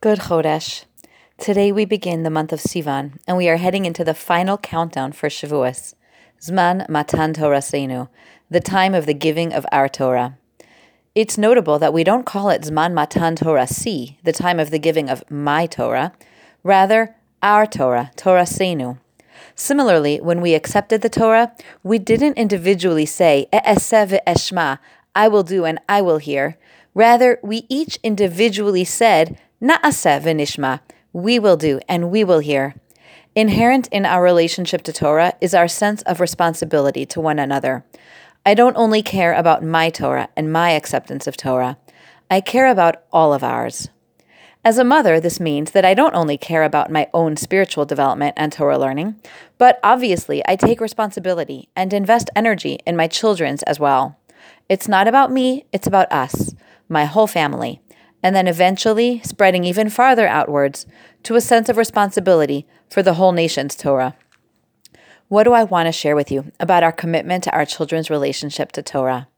Good Chodesh. Today we begin the month of Sivan, and we are heading into the final countdown for Shavuos, Zman Matan Torah the time of the giving of our Torah. It's notable that we don't call it Zman Matan Torasi, the time of the giving of my Torah, rather our Torah, Toraseinu. Similarly, when we accepted the Torah, we didn't individually say E'eseh eshma, I will do and I will hear. Rather, we each individually said Na'aseh v'nishma, we will do and we will hear. Inherent in our relationship to Torah is our sense of responsibility to one another. I don't only care about my Torah and my acceptance of Torah, I care about all of ours. As a mother, this means that I don't only care about my own spiritual development and Torah learning, but obviously I take responsibility and invest energy in my children's as well. It's not about me, it's about us, my whole family and then eventually spreading even farther outwards to a sense of responsibility for the whole nation's Torah. What do I want to share with you about our commitment to our children's relationship to Torah?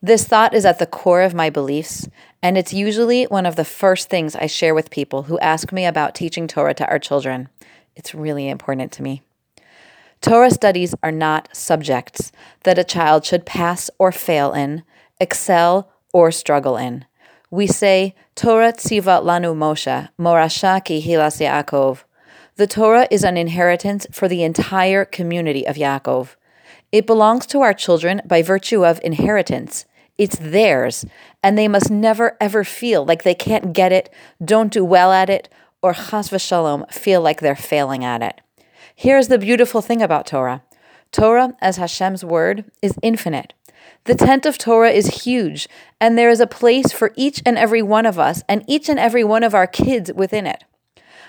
This thought is at the core of my beliefs, and it's usually one of the first things I share with people who ask me about teaching Torah to our children. It's really important to me. Torah studies are not subjects that a child should pass or fail in, excel or struggle in. We say, Torah tziva lanu Moshe, morasha kehillas Yaakov. The Torah is an inheritance for the entire community of Yaakov. It belongs to our children by virtue of inheritance. It's theirs, and they must never ever feel like they can't get it, don't do well at it, or chas v'shalom feel like they're failing at it. Here's the beautiful thing about Torah Torah, as Hashem's word, is infinite. The tent of Torah is huge, and there is a place for each and every one of us and each and every one of our kids within it.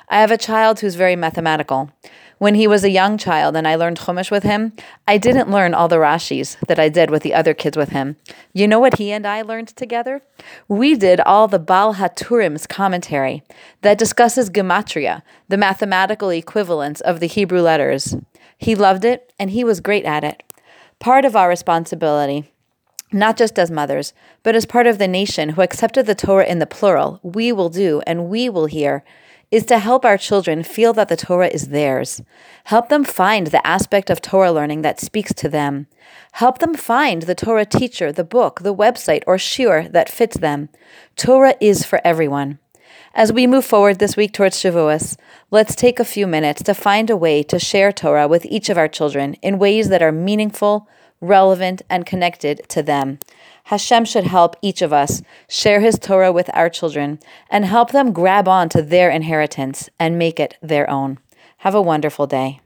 I have a child who's very mathematical. When he was a young child and I learned Chumash with him, I didn't learn all the Rashis that I did with the other kids with him. You know what he and I learned together? We did all the Baal HaTurim's commentary that discusses gematria, the mathematical equivalence of the Hebrew letters. He loved it and he was great at it. Part of our responsibility not just as mothers, but as part of the nation who accepted the Torah in the plural, we will do and we will hear, is to help our children feel that the Torah is theirs. Help them find the aspect of Torah learning that speaks to them. Help them find the Torah teacher, the book, the website, or shiur that fits them. Torah is for everyone. As we move forward this week towards Shavuos, let's take a few minutes to find a way to share Torah with each of our children in ways that are meaningful, relevant, and connected to them. Hashem should help each of us share his Torah with our children and help them grab on to their inheritance and make it their own. Have a wonderful day.